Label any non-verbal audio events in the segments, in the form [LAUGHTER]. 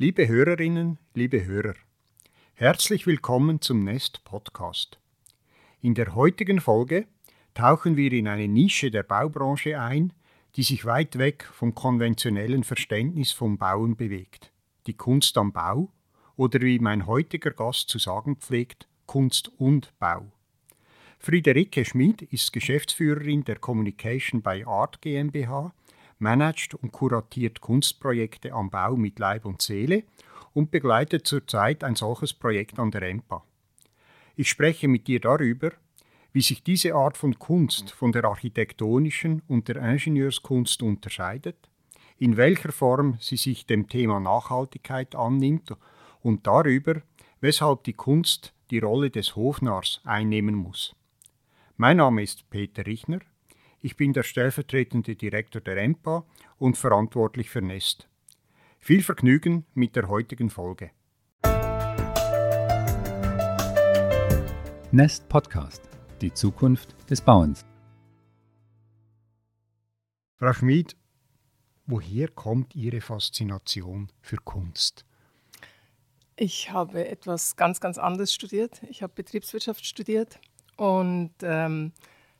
Liebe Hörerinnen, liebe Hörer, herzlich willkommen zum Nest Podcast. In der heutigen Folge tauchen wir in eine Nische der Baubranche ein, die sich weit weg vom konventionellen Verständnis vom Bauen bewegt. Die Kunst am Bau oder wie mein heutiger Gast zu sagen pflegt, Kunst und Bau. Friederike Schmid ist Geschäftsführerin der Communication by Art GmbH, managt und kuratiert Kunstprojekte am Bau mit Leib und Seele und begleitet zurzeit ein solches Projekt an der EMPA. Ich spreche mit dir darüber, wie sich diese Art von Kunst von der architektonischen und der Ingenieurskunst unterscheidet, in welcher Form sie sich dem Thema Nachhaltigkeit annimmt und darüber, weshalb die Kunst die Rolle des Hofnarrs einnehmen muss. Mein Name ist Peter Richner, ich bin der stellvertretende Direktor der EMPA und verantwortlich für Nest. Viel Vergnügen mit der heutigen Folge. Nest Podcast die Zukunft des Bauens. Frau Schmid, woher kommt Ihre Faszination für Kunst? Ich habe etwas ganz, ganz anderes studiert. Ich habe Betriebswirtschaft studiert und ähm,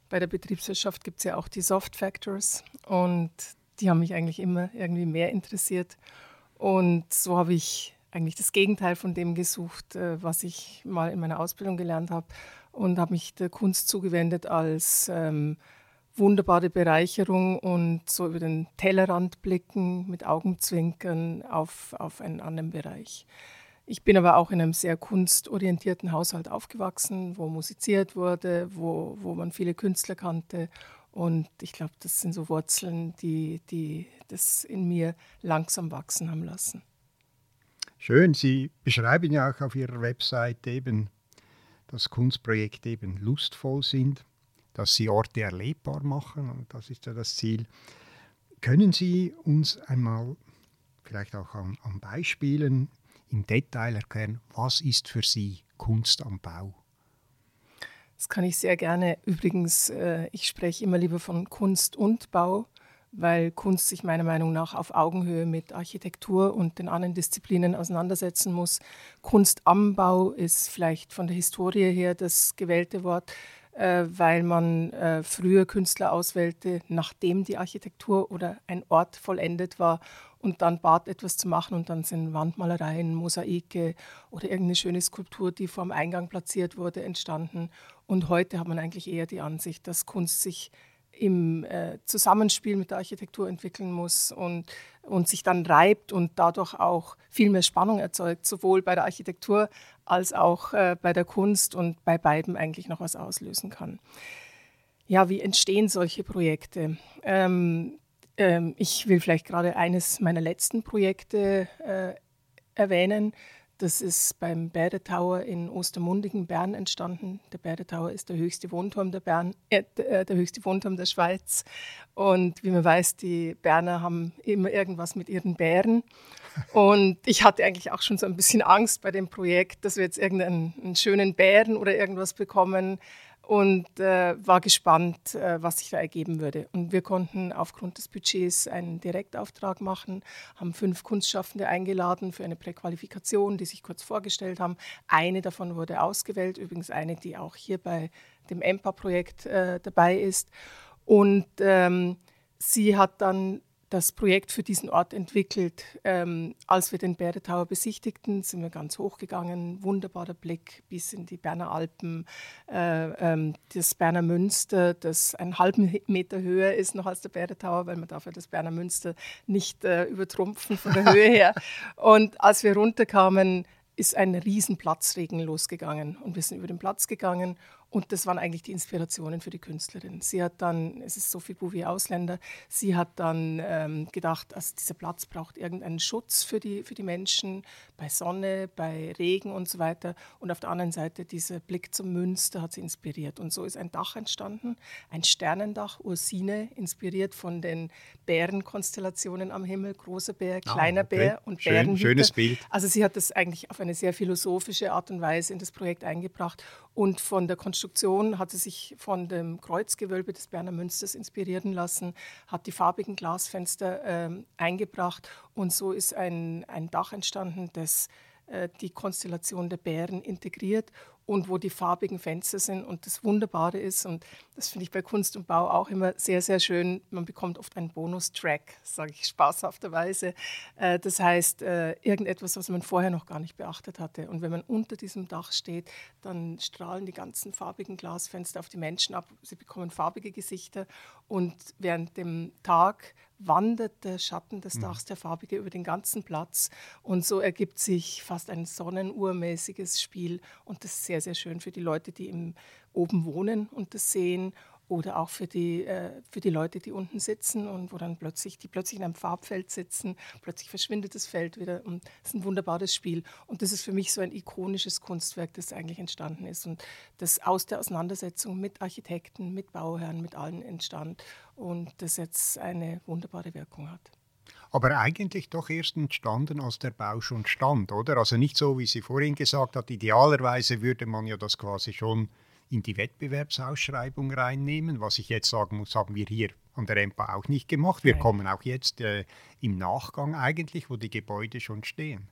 bei der Betriebswirtschaft gibt es ja auch die Soft Factors und die haben mich eigentlich immer irgendwie mehr interessiert. Und so habe ich eigentlich das Gegenteil von dem gesucht, äh, was ich mal in meiner Ausbildung gelernt habe und habe mich der Kunst zugewendet als ähm, wunderbare Bereicherung und so über den Tellerrand blicken, mit Augenzwinkern auf, auf einen anderen Bereich. Ich bin aber auch in einem sehr kunstorientierten Haushalt aufgewachsen, wo musiziert wurde, wo, wo man viele Künstler kannte. Und ich glaube, das sind so Wurzeln, die, die das in mir langsam wachsen haben lassen. Schön, Sie beschreiben ja auch auf Ihrer Website eben dass Kunstprojekte eben lustvoll sind, dass sie Orte erlebbar machen und das ist ja das Ziel. Können Sie uns einmal vielleicht auch an, an Beispielen im Detail erklären, was ist für Sie Kunst am Bau? Das kann ich sehr gerne. Übrigens, äh, ich spreche immer lieber von Kunst und Bau, weil Kunst sich meiner Meinung nach auf Augenhöhe mit Architektur und den anderen Disziplinen auseinandersetzen muss. Kunst am Bau ist vielleicht von der Historie her das gewählte Wort, weil man äh, früher Künstler auswählte, nachdem die Architektur oder ein Ort vollendet war und dann bat etwas zu machen und dann sind Wandmalereien, Mosaike oder irgendeine schöne Skulptur, die vor dem Eingang platziert wurde, entstanden. Und heute hat man eigentlich eher die Ansicht, dass Kunst sich im äh, Zusammenspiel mit der Architektur entwickeln muss und, und sich dann reibt und dadurch auch viel mehr Spannung erzeugt, sowohl bei der Architektur als auch äh, bei der Kunst und bei beiden eigentlich noch was auslösen kann. Ja, wie entstehen solche Projekte? Ähm, ähm, ich will vielleicht gerade eines meiner letzten Projekte äh, erwähnen. Das ist beim Bäder in Ostermundigen, Bern entstanden. Der Bäder ist der höchste Wohnturm der, Bern, äh, äh, der höchste Wohnturm der Schweiz. Und wie man weiß, die Berner haben immer irgendwas mit ihren Bären. Und ich hatte eigentlich auch schon so ein bisschen Angst bei dem Projekt, dass wir jetzt irgendeinen schönen Bären oder irgendwas bekommen und äh, war gespannt, äh, was sich da ergeben würde. Und wir konnten aufgrund des Budgets einen Direktauftrag machen, haben fünf Kunstschaffende eingeladen für eine Präqualifikation, die sich kurz vorgestellt haben. Eine davon wurde ausgewählt, übrigens eine, die auch hier bei dem EMPA-Projekt äh, dabei ist. Und ähm, sie hat dann das Projekt für diesen Ort entwickelt. Ähm, als wir den Bäretauer besichtigten, sind wir ganz hochgegangen. Wunderbarer Blick bis in die Berner Alpen, äh, ähm, das Berner Münster, das einen halben Meter höher ist noch als der Bäretauer, weil man darf ja das Berner Münster nicht äh, übertrumpfen von der Höhe her. [LAUGHS] Und als wir runterkamen, ist ein riesen Platzregen losgegangen und wir sind über den Platz gegangen und das waren eigentlich die Inspirationen für die Künstlerin. Sie hat dann, es ist Sophie Bouvier Ausländer, sie hat dann ähm, gedacht, also dieser Platz braucht irgendeinen Schutz für die, für die Menschen bei Sonne, bei Regen und so weiter. Und auf der anderen Seite dieser Blick zum Münster hat sie inspiriert. Und so ist ein Dach entstanden, ein Sternendach, Ursine, inspiriert von den Bärenkonstellationen am Himmel, großer Bär, ah, kleiner okay. Bär und Schön, Bärenhüter. Schönes Bild. Also sie hat das eigentlich auf eine sehr philosophische Art und Weise in das Projekt eingebracht und von der Konstellation Konstruktion hatte sich von dem Kreuzgewölbe des Berner Münsters inspirieren lassen, hat die farbigen Glasfenster äh, eingebracht und so ist ein, ein Dach entstanden, das äh, die Konstellation der Bären integriert und wo die farbigen Fenster sind. Und das Wunderbare ist, und das finde ich bei Kunst und Bau auch immer sehr, sehr schön, man bekommt oft einen Bonustrack, sage ich spaßhafterweise. Äh, das heißt, äh, irgendetwas, was man vorher noch gar nicht beachtet hatte. Und wenn man unter diesem Dach steht, dann strahlen die ganzen farbigen Glasfenster auf die Menschen ab. Sie bekommen farbige Gesichter. Und während dem Tag wandert der Schatten des mhm. Dachs, der farbige, über den ganzen Platz. Und so ergibt sich fast ein sonnenuhrmäßiges Spiel. Und das ist sehr, sehr schön für die Leute, die im, oben wohnen und das sehen oder auch für die, äh, für die Leute, die unten sitzen und wo dann plötzlich, die plötzlich in einem Farbfeld sitzen, plötzlich verschwindet das Feld wieder und es ist ein wunderbares Spiel. Und das ist für mich so ein ikonisches Kunstwerk, das eigentlich entstanden ist und das aus der Auseinandersetzung mit Architekten, mit Bauherren, mit allen entstand und das jetzt eine wunderbare Wirkung hat. Aber eigentlich doch erst entstanden, als der Bau schon stand, oder? Also nicht so, wie sie vorhin gesagt hat, idealerweise würde man ja das quasi schon in die Wettbewerbsausschreibung reinnehmen. Was ich jetzt sagen muss, haben wir hier an der EMPA auch nicht gemacht. Wir Nein. kommen auch jetzt äh, im Nachgang eigentlich, wo die Gebäude schon stehen.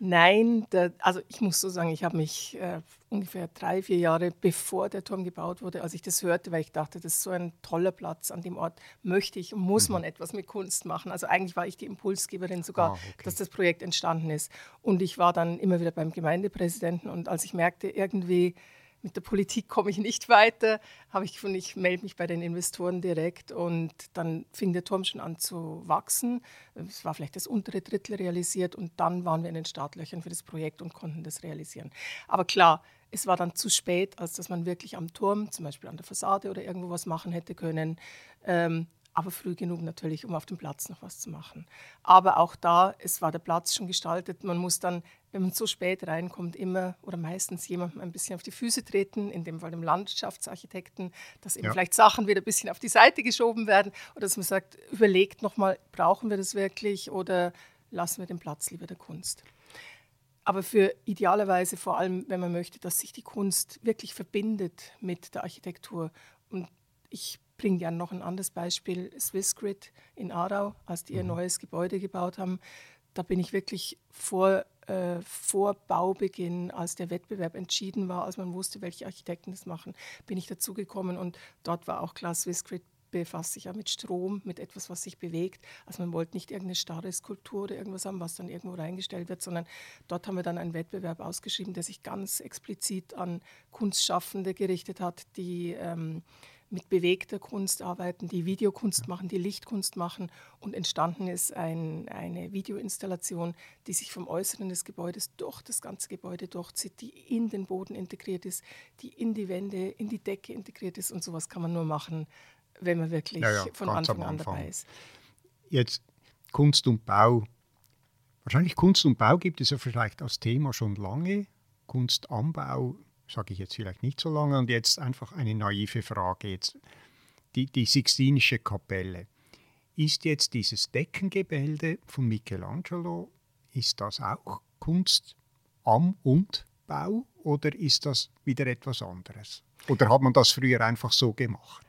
Nein, der, also ich muss so sagen, ich habe mich äh, ungefähr drei, vier Jahre bevor der Turm gebaut wurde, als ich das hörte, weil ich dachte, das ist so ein toller Platz, an dem Ort möchte ich muss mhm. man etwas mit Kunst machen. Also eigentlich war ich die Impulsgeberin sogar, ah, okay. dass das Projekt entstanden ist. Und ich war dann immer wieder beim Gemeindepräsidenten und als ich merkte, irgendwie mit der Politik komme ich nicht weiter, habe ich gefunden, ich melde mich bei den Investoren direkt und dann fing der Turm schon an zu wachsen. Es war vielleicht das untere Drittel realisiert und dann waren wir in den Startlöchern für das Projekt und konnten das realisieren. Aber klar, es war dann zu spät, als dass man wirklich am Turm, zum Beispiel an der Fassade oder irgendwo was machen hätte können. Ähm, aber früh genug natürlich, um auf dem Platz noch was zu machen. Aber auch da, es war der Platz schon gestaltet. Man muss dann, wenn man so spät reinkommt, immer oder meistens jemandem ein bisschen auf die Füße treten, in dem Fall dem Landschaftsarchitekten, dass eben ja. vielleicht Sachen wieder ein bisschen auf die Seite geschoben werden oder dass man sagt, überlegt nochmal, brauchen wir das wirklich oder lassen wir den Platz lieber der Kunst. Aber für idealerweise vor allem, wenn man möchte, dass sich die Kunst wirklich verbindet mit der Architektur. Und ich bringe gerne noch ein anderes Beispiel, Swissgrid in Aarau, als die ihr mhm. neues Gebäude gebaut haben. Da bin ich wirklich vor, äh, vor Baubeginn, als der Wettbewerb entschieden war, als man wusste, welche Architekten das machen, bin ich dazugekommen und dort war auch klar, Swissgrid befasst sich ja mit Strom, mit etwas, was sich bewegt. Also man wollte nicht irgendeine starre Skulptur oder irgendwas haben, was dann irgendwo reingestellt wird, sondern dort haben wir dann einen Wettbewerb ausgeschrieben, der sich ganz explizit an Kunstschaffende gerichtet hat, die ähm, mit bewegter Kunst arbeiten, die Videokunst machen, die Lichtkunst machen. Und entstanden ist ein, eine Videoinstallation, die sich vom Äußeren des Gebäudes durch das ganze Gebäude durchzieht, die in den Boden integriert ist, die in die Wände, in die Decke integriert ist. Und sowas kann man nur machen, wenn man wirklich ja, ja, von Anfang, Anfang an dabei ist. Jetzt Kunst und Bau. Wahrscheinlich Kunst und Bau gibt es ja vielleicht als Thema schon lange. Kunst am Bau sage ich jetzt vielleicht nicht so lange. Und jetzt einfach eine naive Frage. Jetzt die, die Sixtinische Kapelle. Ist jetzt dieses Deckengemälde von Michelangelo, ist das auch Kunst am und Bau oder ist das wieder etwas anderes? Oder hat man das früher einfach so gemacht?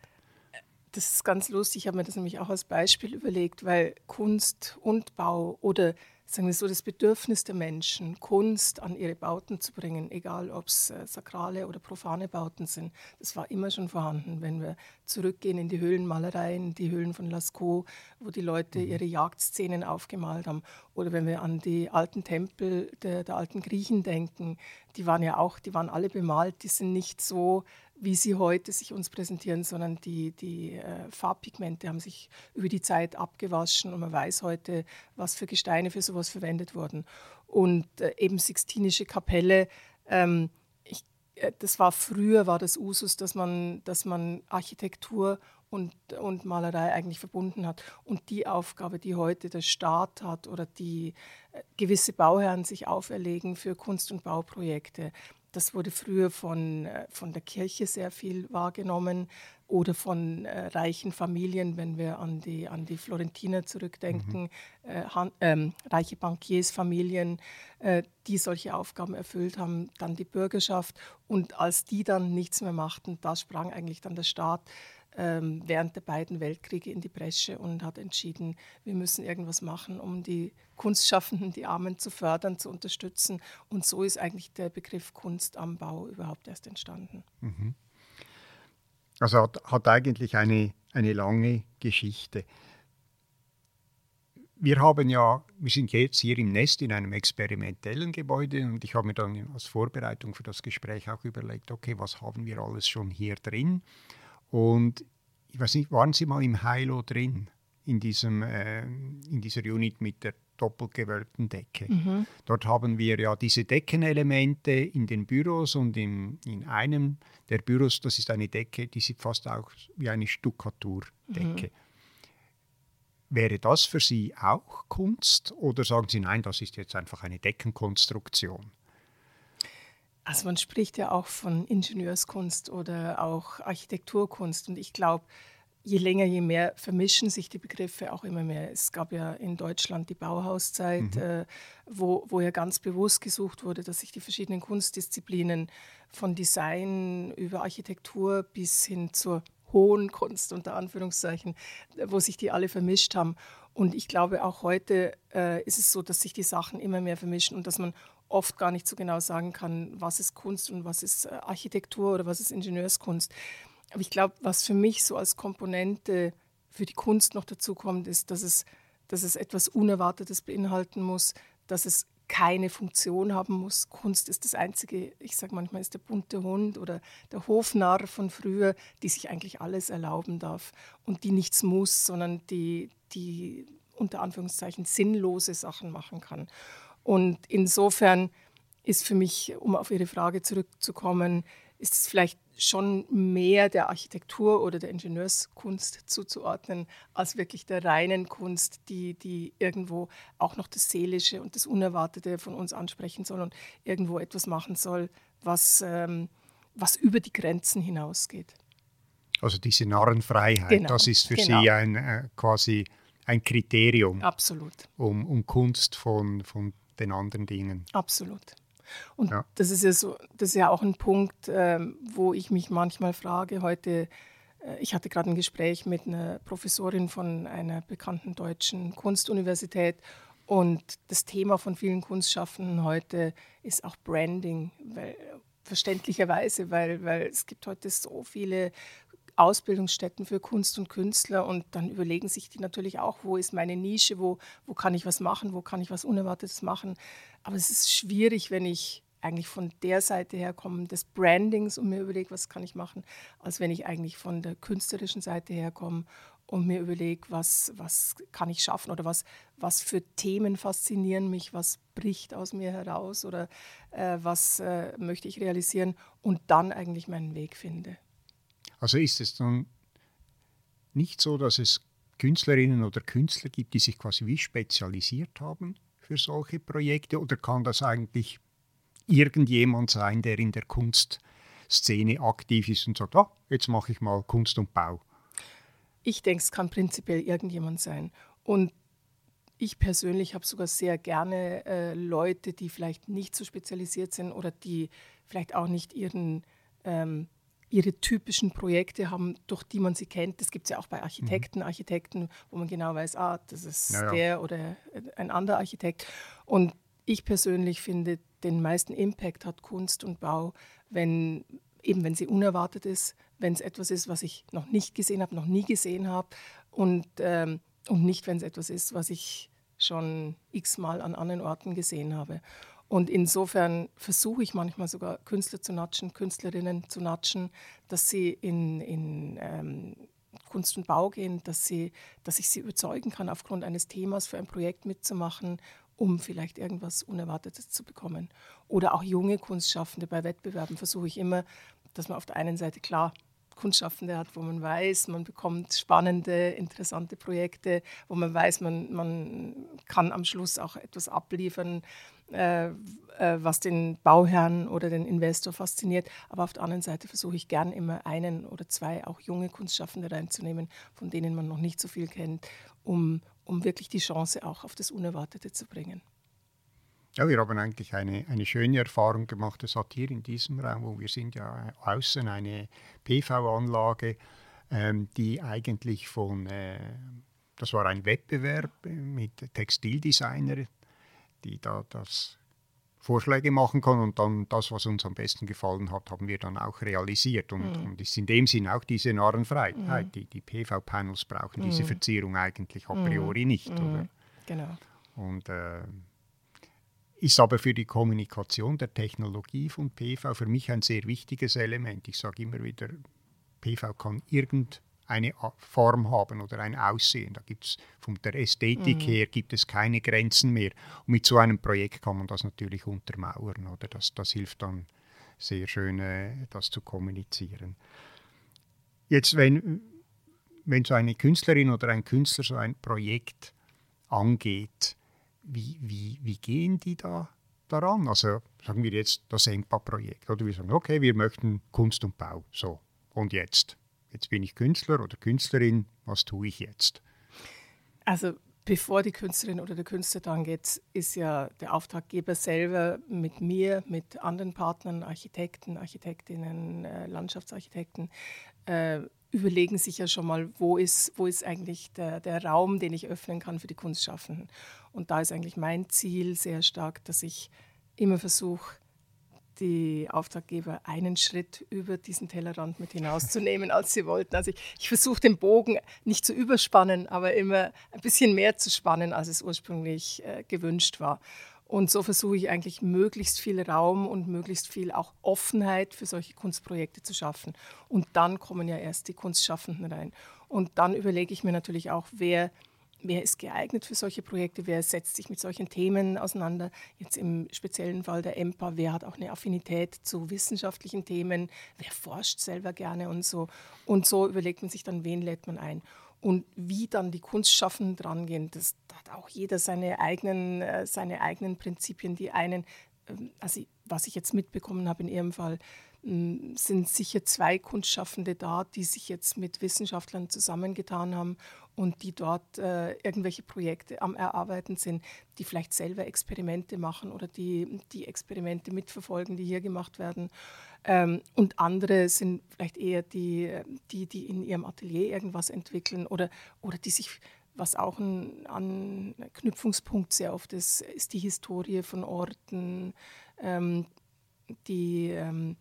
Das ist ganz lustig, ich habe mir das nämlich auch als Beispiel überlegt, weil Kunst und Bau oder sagen wir so, das Bedürfnis der Menschen, Kunst an ihre Bauten zu bringen, egal ob es äh, sakrale oder profane Bauten sind, das war immer schon vorhanden. Wenn wir zurückgehen in die Höhlenmalereien, die Höhlen von Lascaux, wo die Leute mhm. ihre Jagdszenen aufgemalt haben, oder wenn wir an die alten Tempel der, der alten Griechen denken, die waren ja auch, die waren alle bemalt, die sind nicht so wie sie heute sich uns präsentieren, sondern die, die äh, Farbpigmente haben sich über die Zeit abgewaschen und man weiß heute, was für Gesteine für sowas verwendet wurden. Und äh, eben Sixtinische Kapelle, ähm, äh, das war früher, war das Usus, dass man, dass man Architektur und, und Malerei eigentlich verbunden hat. Und die Aufgabe, die heute der Staat hat oder die äh, gewisse Bauherren sich auferlegen für Kunst- und Bauprojekte, das wurde früher von, äh, von der Kirche sehr viel wahrgenommen. Oder von äh, reichen Familien, wenn wir an die, an die Florentiner zurückdenken, mhm. äh, han, ähm, reiche Bankiersfamilien, äh, die solche Aufgaben erfüllt haben, dann die Bürgerschaft. Und als die dann nichts mehr machten, da sprang eigentlich dann der Staat ähm, während der beiden Weltkriege in die Bresche und hat entschieden, wir müssen irgendwas machen, um die Kunstschaffenden, die Armen zu fördern, zu unterstützen. Und so ist eigentlich der Begriff Kunst am Bau überhaupt erst entstanden. Mhm. Also hat, hat eigentlich eine, eine lange Geschichte. Wir haben ja, wir sind jetzt hier im Nest in einem experimentellen Gebäude und ich habe mir dann als Vorbereitung für das Gespräch auch überlegt, okay, was haben wir alles schon hier drin? Und ich weiß nicht, waren Sie mal im Hilo drin, in, diesem, äh, in dieser Unit mit der doppelt gewölbten Decke? Mhm. Dort haben wir ja diese Deckenelemente in den Büros und in, in einem der Büros, das ist eine Decke, die sieht fast auch wie eine Stuckaturdecke. Mhm. Wäre das für Sie auch Kunst oder sagen Sie, nein, das ist jetzt einfach eine Deckenkonstruktion? Also man spricht ja auch von Ingenieurskunst oder auch Architekturkunst und ich glaube, je länger, je mehr vermischen sich die Begriffe auch immer mehr. Es gab ja in Deutschland die Bauhauszeit, mhm. äh, wo, wo ja ganz bewusst gesucht wurde, dass sich die verschiedenen Kunstdisziplinen von Design über Architektur bis hin zur hohen Kunst unter Anführungszeichen, wo sich die alle vermischt haben. Und ich glaube, auch heute äh, ist es so, dass sich die Sachen immer mehr vermischen und dass man oft gar nicht so genau sagen kann, was ist Kunst und was ist äh, Architektur oder was ist Ingenieurskunst. Aber ich glaube, was für mich so als Komponente für die Kunst noch dazu kommt, ist, dass es, dass es etwas Unerwartetes beinhalten muss, dass es keine Funktion haben muss. Kunst ist das Einzige, ich sage manchmal, ist der bunte Hund oder der Hofnarr von früher, die sich eigentlich alles erlauben darf und die nichts muss, sondern die, die unter Anführungszeichen sinnlose Sachen machen kann. Und insofern ist für mich, um auf Ihre Frage zurückzukommen, ist es vielleicht schon mehr der Architektur oder der Ingenieurskunst zuzuordnen, als wirklich der reinen Kunst, die, die irgendwo auch noch das Seelische und das Unerwartete von uns ansprechen soll und irgendwo etwas machen soll, was, ähm, was über die Grenzen hinausgeht. Also diese Narrenfreiheit, genau, das ist für genau. Sie ein, äh, quasi ein Kriterium. Absolut. Um, um Kunst von, von den anderen Dingen. Absolut. Und ja. das ist ja so, das ist ja auch ein Punkt, äh, wo ich mich manchmal frage. Heute, äh, ich hatte gerade ein Gespräch mit einer Professorin von einer bekannten deutschen Kunstuniversität und das Thema von vielen Kunstschaffenden heute ist auch Branding, weil, verständlicherweise, weil, weil es gibt heute so viele Ausbildungsstätten für Kunst und Künstler und dann überlegen sich die natürlich auch, wo ist meine Nische, wo, wo kann ich was machen, wo kann ich was Unerwartetes machen. Aber es ist schwierig, wenn ich eigentlich von der Seite her komme, des Brandings und mir überlege, was kann ich machen, als wenn ich eigentlich von der künstlerischen Seite her komme und mir überlege, was, was kann ich schaffen oder was, was für Themen faszinieren mich, was bricht aus mir heraus oder äh, was äh, möchte ich realisieren und dann eigentlich meinen Weg finde. Also ist es dann nicht so, dass es Künstlerinnen oder Künstler gibt, die sich quasi wie spezialisiert haben für solche Projekte oder kann das eigentlich irgendjemand sein, der in der Kunstszene aktiv ist und sagt, ah, jetzt mache ich mal Kunst und Bau? Ich denke, es kann prinzipiell irgendjemand sein. Und ich persönlich habe sogar sehr gerne äh, Leute, die vielleicht nicht so spezialisiert sind oder die vielleicht auch nicht ihren ähm, ihre typischen Projekte haben, durch die man sie kennt. Das gibt es ja auch bei Architekten, mhm. Architekten, wo man genau weiß, ah, das ist ja, ja. der oder ein anderer Architekt. Und ich persönlich finde, den meisten Impact hat Kunst und Bau, wenn eben wenn sie unerwartet ist, wenn es etwas ist, was ich noch nicht gesehen habe, noch nie gesehen habe und, ähm, und nicht, wenn es etwas ist, was ich schon x-mal an anderen Orten gesehen habe. Und insofern versuche ich manchmal sogar Künstler zu natschen, Künstlerinnen zu natschen, dass sie in, in ähm, Kunst und Bau gehen, dass, sie, dass ich sie überzeugen kann, aufgrund eines Themas für ein Projekt mitzumachen, um vielleicht irgendwas Unerwartetes zu bekommen. Oder auch junge Kunstschaffende bei Wettbewerben versuche ich immer, dass man auf der einen Seite klar Privatkundschaftende hat, wo man weiß, man bekommt spannende, interessante Projekte, wo man weiß, man, man kann am Schluss auch etwas abliefern, äh, was den Bauherrn oder den Investor fasziniert. Aber auf der anderen Seite versuche ich gern immer einen oder zwei auch junge Kunstschaffende reinzunehmen, von denen man noch nicht so viel kennt, um, um wirklich die Chance auch auf das Unerwartete zu bringen. Ja, wir haben eigentlich eine, eine schöne Erfahrung gemacht. Es hat hier in diesem Raum, wo wir sind, ja außen eine PV-Anlage, ähm, die eigentlich von, äh, das war ein Wettbewerb mit Textildesigner, die da das Vorschläge machen können und dann das, was uns am besten gefallen hat, haben wir dann auch realisiert und, mhm. und ist in dem Sinn auch diese Narrenfreiheit. Mhm. Die, die PV-Panels brauchen mhm. diese Verzierung eigentlich a priori mhm. nicht. Oder? Mhm. Genau. Und äh, ist aber für die Kommunikation der Technologie von PV für mich ein sehr wichtiges Element. Ich sage immer wieder, PV kann irgendeine Form haben oder ein Aussehen. Da gibt es von der Ästhetik mhm. her gibt es keine Grenzen mehr. Und mit so einem Projekt kann man das natürlich untermauern. Oder das, das hilft dann sehr schön, äh, das zu kommunizieren. Jetzt, wenn, wenn so eine Künstlerin oder ein Künstler so ein Projekt angeht, wie, wie, wie gehen die da daran? Also sagen wir jetzt das EMPA-Projekt. Oder wir sagen, okay, wir möchten Kunst und Bau. So, und jetzt? Jetzt bin ich Künstler oder Künstlerin, was tue ich jetzt? Also bevor die Künstlerin oder der Künstler dran geht, ist ja der Auftraggeber selber mit mir, mit anderen Partnern, Architekten, Architektinnen, äh, Landschaftsarchitekten, äh, überlegen sich ja schon mal, wo ist, wo ist eigentlich der, der Raum, den ich öffnen kann für die Kunstschaffenden. Und da ist eigentlich mein Ziel sehr stark, dass ich immer versuche, die Auftraggeber einen Schritt über diesen Tellerrand mit hinauszunehmen, als sie wollten. Also ich, ich versuche den Bogen nicht zu überspannen, aber immer ein bisschen mehr zu spannen, als es ursprünglich äh, gewünscht war. Und so versuche ich eigentlich möglichst viel Raum und möglichst viel auch Offenheit für solche Kunstprojekte zu schaffen. Und dann kommen ja erst die Kunstschaffenden rein. Und dann überlege ich mir natürlich auch, wer, wer ist geeignet für solche Projekte, wer setzt sich mit solchen Themen auseinander. Jetzt im speziellen Fall der EMPA, wer hat auch eine Affinität zu wissenschaftlichen Themen, wer forscht selber gerne und so. Und so überlegt man sich dann, wen lädt man ein. Und wie dann die Kunstschaffenden drangehen, das hat auch jeder seine eigenen, äh, seine eigenen Prinzipien. Die einen, ähm, also was ich jetzt mitbekommen habe in Ihrem Fall, hm, sind sicher zwei Kunstschaffende da, die sich jetzt mit Wissenschaftlern zusammengetan haben und die dort äh, irgendwelche Projekte am Erarbeiten sind, die vielleicht selber Experimente machen oder die die Experimente mitverfolgen, die hier gemacht werden. Ähm, und andere sind vielleicht eher die, die, die in ihrem Atelier irgendwas entwickeln oder, oder die sich, was auch ein Anknüpfungspunkt sehr oft ist, ist die Historie von Orten, ähm, die ähm,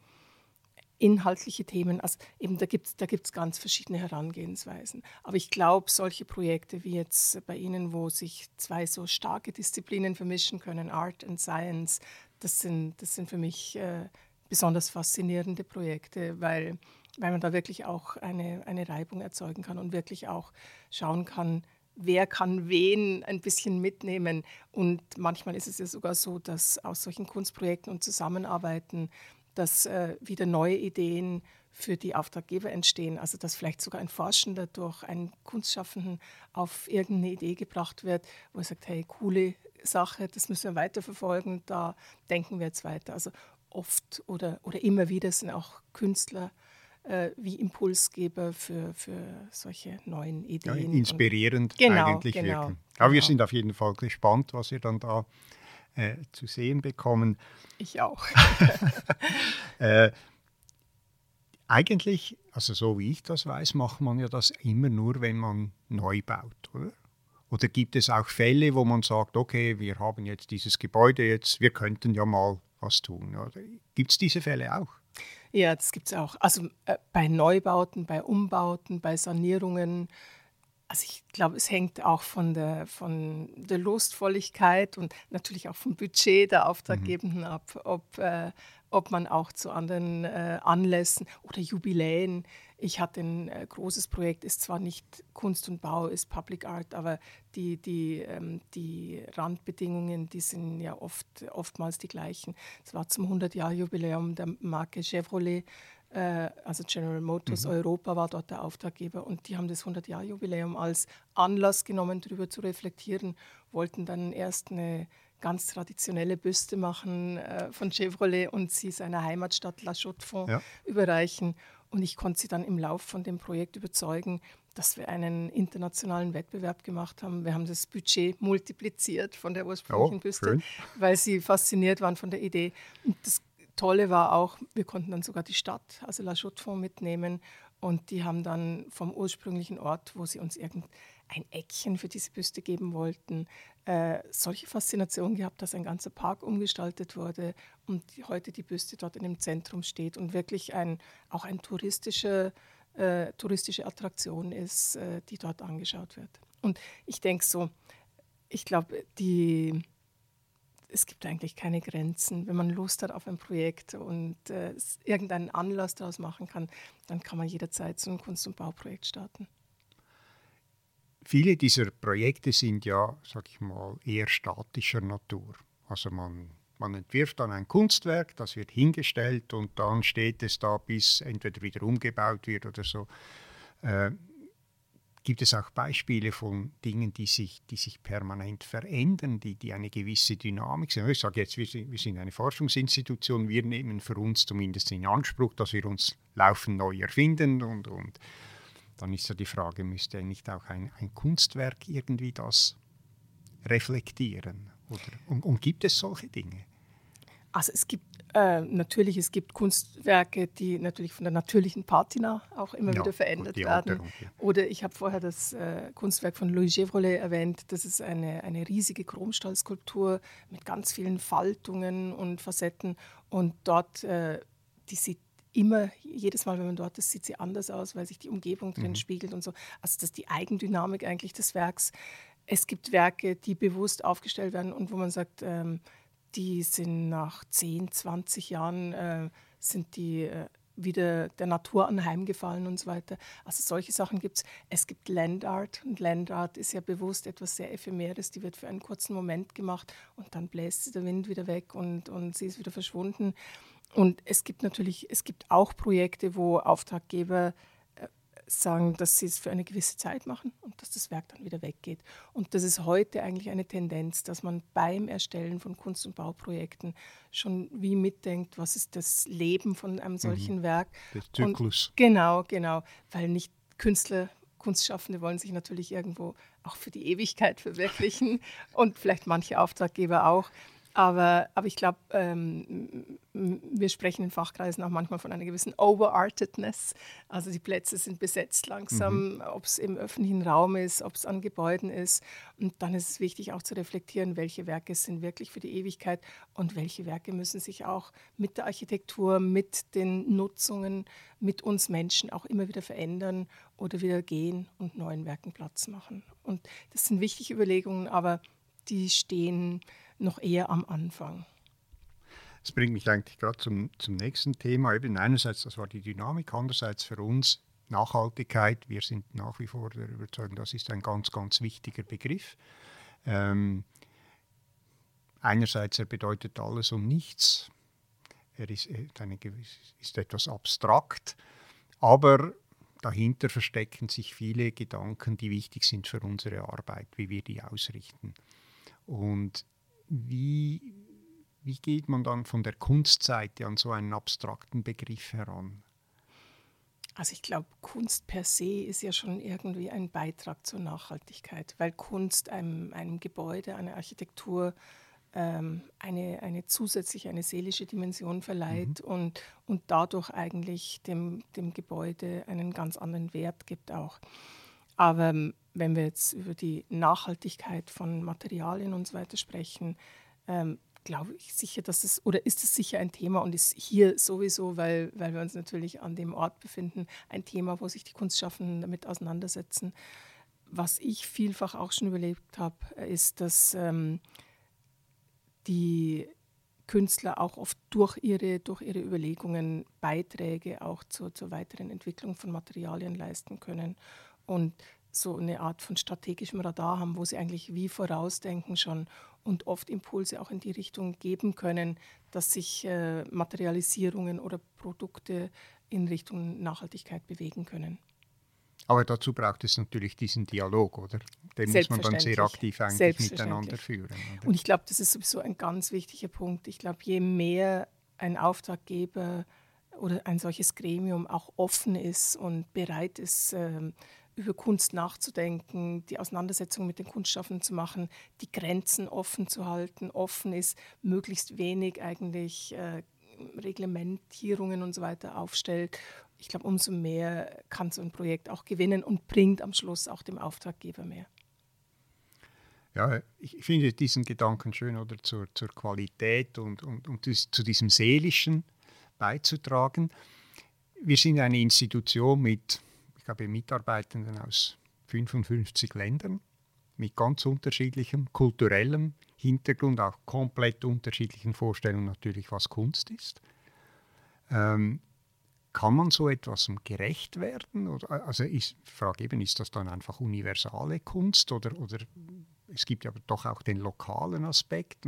inhaltliche Themen. Also eben da gibt es da gibt's ganz verschiedene Herangehensweisen. Aber ich glaube, solche Projekte wie jetzt bei Ihnen, wo sich zwei so starke Disziplinen vermischen können, Art und Science, das sind, das sind für mich äh, besonders faszinierende Projekte, weil, weil man da wirklich auch eine, eine Reibung erzeugen kann und wirklich auch schauen kann, wer kann wen ein bisschen mitnehmen. Und manchmal ist es ja sogar so, dass aus solchen Kunstprojekten und Zusammenarbeiten, dass äh, wieder neue Ideen für die Auftraggeber entstehen. Also dass vielleicht sogar ein Forschender durch einen Kunstschaffenden auf irgendeine Idee gebracht wird, wo er sagt, hey, coole Sache, das müssen wir weiterverfolgen, da denken wir jetzt weiter. Also oft oder, oder immer wieder sind auch Künstler äh, wie Impulsgeber für, für solche neuen Ideen. Ja, inspirierend genau, eigentlich genau, wirken. Aber genau. wir sind auf jeden Fall gespannt, was wir dann da äh, zu sehen bekommen. Ich auch. [LAUGHS] äh, eigentlich, also so wie ich das weiß, macht man ja das immer nur, wenn man neu baut, oder? Oder gibt es auch Fälle, wo man sagt, okay, wir haben jetzt dieses Gebäude jetzt, wir könnten ja mal was tun. Gibt es diese Fälle auch? Ja, das gibt es auch. Also äh, bei Neubauten, bei Umbauten, bei Sanierungen. Also ich glaube, es hängt auch von der, von der Lustvolligkeit und natürlich auch vom Budget der Auftraggebenden mhm. ab, ob, äh, ob man auch zu anderen äh, Anlässen oder Jubiläen ich hatte ein äh, großes Projekt, ist zwar nicht Kunst und Bau, ist Public Art, aber die, die, ähm, die Randbedingungen, die sind ja oft, oftmals die gleichen. Es war zum 100-Jahr-Jubiläum der Marke Chevrolet also General Motors mhm. Europa war dort der Auftraggeber und die haben das 100-Jahr-Jubiläum als Anlass genommen, darüber zu reflektieren, wollten dann erst eine ganz traditionelle Büste machen äh, von Chevrolet und sie seiner Heimatstadt La Chaux-de-Fonds ja. überreichen. Und ich konnte sie dann im Lauf von dem Projekt überzeugen, dass wir einen internationalen Wettbewerb gemacht haben. Wir haben das Budget multipliziert von der ursprünglichen oh, Büste, schön. weil sie fasziniert waren von der Idee. Und das Tolle war auch, wir konnten dann sogar die Stadt, also La Chaux-de-Fonds, mitnehmen. Und die haben dann vom ursprünglichen Ort, wo sie uns irgendein Eckchen für diese Büste geben wollten, äh, solche Faszination gehabt, dass ein ganzer Park umgestaltet wurde und heute die Büste dort in dem Zentrum steht und wirklich ein, auch eine touristische, äh, touristische Attraktion ist, äh, die dort angeschaut wird. Und ich denke so, ich glaube, die es gibt eigentlich keine Grenzen. Wenn man Lust hat auf ein Projekt und äh, irgendeinen Anlass daraus machen kann, dann kann man jederzeit so ein Kunst- und Bauprojekt starten. Viele dieser Projekte sind ja, sag ich mal, eher statischer Natur. Also man, man entwirft dann ein Kunstwerk, das wird hingestellt und dann steht es da, bis entweder wieder umgebaut wird oder so. Äh, gibt es auch Beispiele von Dingen, die sich, die sich permanent verändern, die, die eine gewisse Dynamik sind. Ich sage jetzt, wir sind, wir sind eine Forschungsinstitution, wir nehmen für uns zumindest in Anspruch, dass wir uns laufend neu erfinden und, und dann ist ja die Frage, müsste nicht auch ein, ein Kunstwerk irgendwie das reflektieren? Oder, und, und gibt es solche Dinge? Also es gibt äh, natürlich, es gibt Kunstwerke, die natürlich von der natürlichen Patina auch immer ja, wieder verändert werden. ja. Oder ich habe vorher das äh, Kunstwerk von Louis Chevrolet erwähnt. Das ist eine, eine riesige Chromstahlskulptur mit ganz vielen Faltungen und Facetten. Und dort, äh, die sieht immer, jedes Mal, wenn man dort ist, sieht sie anders aus, weil sich die Umgebung drin mhm. spiegelt und so. Also das ist die Eigendynamik eigentlich des Werks. Es gibt Werke, die bewusst aufgestellt werden und wo man sagt, ähm, die sind nach 10, 20 Jahren äh, sind die äh, wieder der Natur anheimgefallen und so weiter. Also solche Sachen gibt es. Es gibt Landart und Landart ist ja bewusst etwas sehr Ephemeres, die wird für einen kurzen Moment gemacht und dann bläst der Wind wieder weg und, und sie ist wieder verschwunden. Und es gibt natürlich, es gibt auch Projekte, wo Auftraggeber sagen, dass sie es für eine gewisse Zeit machen und dass das Werk dann wieder weggeht. Und das ist heute eigentlich eine Tendenz, dass man beim Erstellen von Kunst- und Bauprojekten schon wie mitdenkt, was ist das Leben von einem mhm. solchen mhm. Werk. Der Zyklus. Und genau, genau, weil nicht Künstler, Kunstschaffende wollen sich natürlich irgendwo auch für die Ewigkeit verwirklichen und vielleicht manche Auftraggeber auch. Aber, aber ich glaube, ähm, wir sprechen in Fachkreisen auch manchmal von einer gewissen Overartedness. Also die Plätze sind besetzt langsam, mhm. ob es im öffentlichen Raum ist, ob es an Gebäuden ist. Und dann ist es wichtig auch zu reflektieren, welche Werke sind wirklich für die Ewigkeit und welche Werke müssen sich auch mit der Architektur, mit den Nutzungen, mit uns Menschen auch immer wieder verändern oder wieder gehen und neuen Werken Platz machen. Und das sind wichtige Überlegungen, aber die stehen noch eher am Anfang. Das bringt mich eigentlich gerade zum, zum nächsten Thema. Eben einerseits, das war die Dynamik, andererseits für uns Nachhaltigkeit. Wir sind nach wie vor der Überzeugung, das ist ein ganz, ganz wichtiger Begriff. Ähm, einerseits, er bedeutet alles und nichts. Er ist, eine, ist etwas abstrakt, aber dahinter verstecken sich viele Gedanken, die wichtig sind für unsere Arbeit, wie wir die ausrichten. Und wie, wie geht man dann von der Kunstseite an so einen abstrakten Begriff heran? Also ich glaube, Kunst per se ist ja schon irgendwie ein Beitrag zur Nachhaltigkeit, weil Kunst einem, einem Gebäude, einer Architektur ähm, eine, eine zusätzliche, eine seelische Dimension verleiht mhm. und, und dadurch eigentlich dem, dem Gebäude einen ganz anderen Wert gibt auch. Aber ähm, wenn wir jetzt über die Nachhaltigkeit von Materialien und so weiter sprechen, ähm, glaube ich sicher, dass es, oder ist es sicher ein Thema und ist hier sowieso, weil, weil wir uns natürlich an dem Ort befinden, ein Thema, wo sich die Kunstschaffenden damit auseinandersetzen. Was ich vielfach auch schon überlegt habe, ist, dass ähm, die Künstler auch oft durch ihre, durch ihre Überlegungen Beiträge auch zur, zur weiteren Entwicklung von Materialien leisten können und so eine Art von strategischem Radar haben, wo sie eigentlich wie vorausdenken schon und oft Impulse auch in die Richtung geben können, dass sich äh, Materialisierungen oder Produkte in Richtung Nachhaltigkeit bewegen können. Aber dazu braucht es natürlich diesen Dialog, oder? Den muss man dann sehr aktiv eigentlich miteinander führen. Oder? Und ich glaube, das ist sowieso ein ganz wichtiger Punkt. Ich glaube, je mehr ein Auftraggeber oder ein solches Gremium auch offen ist und bereit ist, ähm, über Kunst nachzudenken, die Auseinandersetzung mit den Kunstschaffenden zu machen, die Grenzen offen zu halten, offen ist, möglichst wenig eigentlich äh, Reglementierungen und so weiter aufstellt. Ich glaube, umso mehr kann so ein Projekt auch gewinnen und bringt am Schluss auch dem Auftraggeber mehr. Ja, ich finde diesen Gedanken schön, oder zur, zur Qualität und, und, und zu diesem Seelischen beizutragen. Wir sind eine Institution mit, glaube, Mitarbeitenden aus 55 Ländern, mit ganz unterschiedlichem kulturellem Hintergrund, auch komplett unterschiedlichen Vorstellungen natürlich, was Kunst ist. Ähm, kann man so etwas gerecht werden? Oder, also ist, ich frage eben, ist das dann einfach universale Kunst oder, oder es gibt ja doch auch den lokalen Aspekt.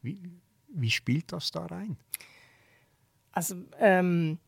Wie, wie spielt das da rein? Also ähm,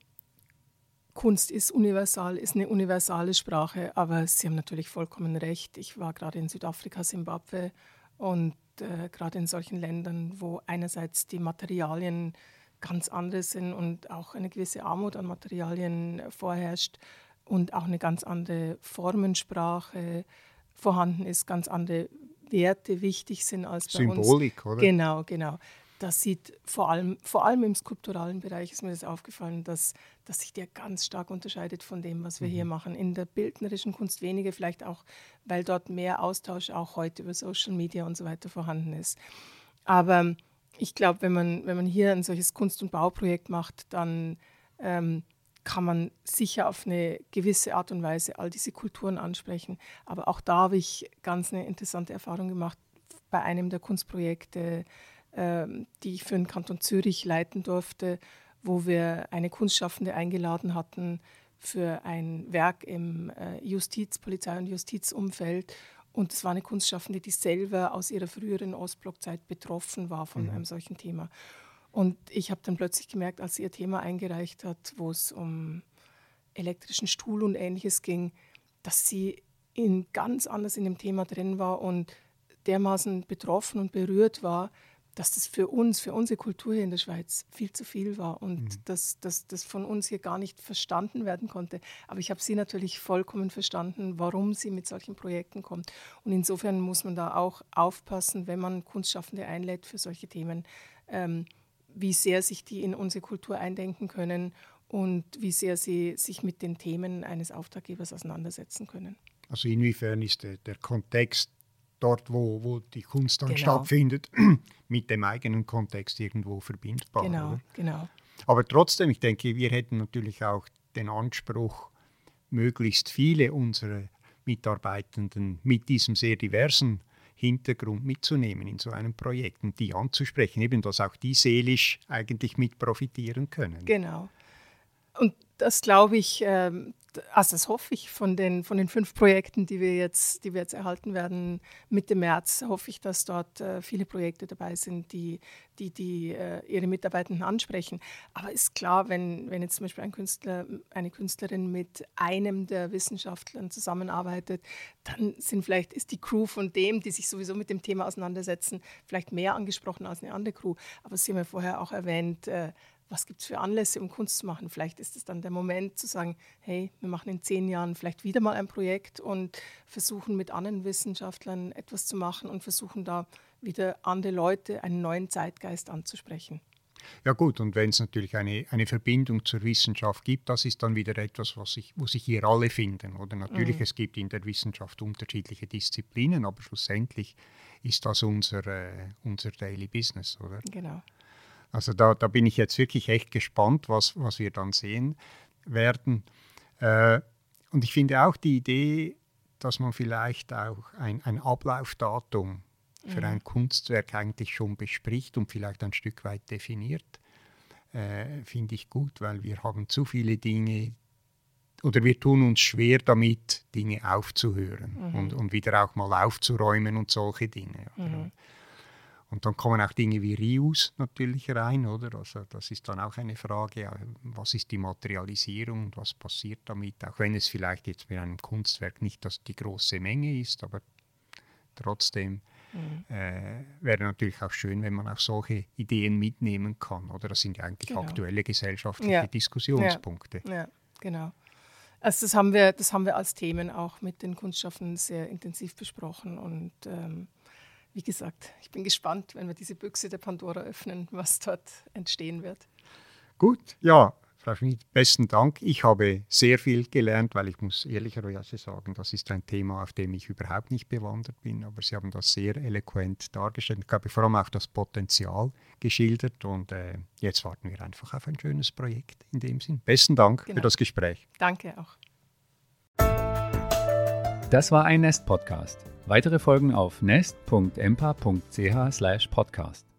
Kunst ist universal, ist eine universale Sprache, aber Sie haben natürlich vollkommen recht. Ich war gerade in Südafrika, Simbabwe und äh, gerade in solchen Ländern, wo einerseits die Materialien ganz andere sind und auch eine gewisse Armut an Materialien vorherrscht und auch eine ganz andere Formensprache vorhanden ist, ganz andere Werte wichtig sind als bei Symbolik, uns. Symbolik, oder? Genau, genau das sieht vor allem, vor allem im skulpturalen Bereich ist mir das aufgefallen, dass, dass sich der ganz stark unterscheidet von dem, was wir mhm. hier machen. In der bildnerischen Kunst weniger, vielleicht auch, weil dort mehr Austausch auch heute über Social Media und so weiter vorhanden ist. Aber ich glaube, wenn man, wenn man hier ein solches Kunst- und Bauprojekt macht, dann ähm, kann man sicher auf eine gewisse Art und Weise all diese Kulturen ansprechen. Aber auch da habe ich ganz eine interessante Erfahrung gemacht bei einem der Kunstprojekte die ich für den Kanton Zürich leiten durfte, wo wir eine Kunstschaffende eingeladen hatten für ein Werk im äh, Justiz-, Polizei- und Justizumfeld. Und es war eine Kunstschaffende, die selber aus ihrer früheren Ostblockzeit betroffen war von mhm. einem solchen Thema. Und ich habe dann plötzlich gemerkt, als sie ihr Thema eingereicht hat, wo es um elektrischen Stuhl und ähnliches ging, dass sie in ganz anders in dem Thema drin war und dermaßen betroffen und berührt war, dass das für uns, für unsere Kultur hier in der Schweiz viel zu viel war und mhm. dass, das von uns hier gar nicht verstanden werden konnte. Aber ich habe sie natürlich vollkommen verstanden, warum sie mit solchen Projekten kommt. Und insofern muss man da auch aufpassen, wenn man Kunstschaffende einlädt für solche Themen, ähm, wie sehr sich die in unsere Kultur eindenken können und wie sehr sie sich mit den Themen eines Auftraggebers auseinandersetzen können. Also inwiefern ist der, der Kontext dort, wo, wo die Kunst dann genau. stattfindet, [CLEARS THROAT] mit dem eigenen Kontext irgendwo verbindbar. Genau, oder? genau. Aber trotzdem, ich denke, wir hätten natürlich auch den Anspruch, möglichst viele unserer Mitarbeitenden mit diesem sehr diversen Hintergrund mitzunehmen in so einem Projekt und die anzusprechen, eben dass auch die seelisch eigentlich mit profitieren können. Genau. Und das glaube ich, ähm, also das hoffe ich von den, von den fünf Projekten, die wir, jetzt, die wir jetzt erhalten werden Mitte März, hoffe ich, dass dort äh, viele Projekte dabei sind, die, die, die äh, ihre Mitarbeitenden ansprechen. Aber ist klar, wenn, wenn jetzt zum Beispiel ein Künstler, eine Künstlerin mit einem der Wissenschaftler zusammenarbeitet, dann sind vielleicht, ist die Crew von dem, die sich sowieso mit dem Thema auseinandersetzen, vielleicht mehr angesprochen als eine andere Crew. Aber Sie haben ja vorher auch erwähnt, äh, was gibt es für Anlässe, um Kunst zu machen. Vielleicht ist es dann der Moment zu sagen, hey, wir machen in zehn Jahren vielleicht wieder mal ein Projekt und versuchen mit anderen Wissenschaftlern etwas zu machen und versuchen da wieder andere Leute, einen neuen Zeitgeist anzusprechen. Ja gut, und wenn es natürlich eine, eine Verbindung zur Wissenschaft gibt, das ist dann wieder etwas, was sich, wo sich hier alle finden. Oder natürlich, mhm. es gibt in der Wissenschaft unterschiedliche Disziplinen, aber schlussendlich ist das unser, äh, unser Daily Business, oder? Genau. Also da, da bin ich jetzt wirklich echt gespannt, was, was wir dann sehen werden. Äh, und ich finde auch die Idee, dass man vielleicht auch ein, ein Ablaufdatum für mhm. ein Kunstwerk eigentlich schon bespricht und vielleicht ein Stück weit definiert, äh, finde ich gut, weil wir haben zu viele Dinge oder wir tun uns schwer damit, Dinge aufzuhören mhm. und, und wieder auch mal aufzuräumen und solche Dinge. Mhm. Und dann kommen auch Dinge wie Reuse natürlich rein, oder? Also das ist dann auch eine Frage, was ist die Materialisierung und was passiert damit, auch wenn es vielleicht jetzt mit einem Kunstwerk nicht das die große Menge ist, aber trotzdem mhm. äh, wäre natürlich auch schön, wenn man auch solche Ideen mitnehmen kann, oder? Das sind ja eigentlich genau. aktuelle gesellschaftliche ja. Diskussionspunkte. Ja. ja, genau. Also das haben wir, das haben wir als Themen auch mit den Kunstschaffenden sehr intensiv besprochen und ähm, wie gesagt, ich bin gespannt, wenn wir diese Büchse der Pandora öffnen, was dort entstehen wird. Gut, ja, Frau Schmidt, besten Dank. Ich habe sehr viel gelernt, weil ich muss ehrlicherweise sagen, das ist ein Thema, auf dem ich überhaupt nicht bewandert bin, aber Sie haben das sehr eloquent dargestellt. Ich glaube, vor allem auch das Potenzial geschildert und äh, jetzt warten wir einfach auf ein schönes Projekt in dem Sinn. Besten Dank genau. für das Gespräch. Danke auch. Das war ein Nest-Podcast. Weitere Folgen auf nest.empa.ch/podcast.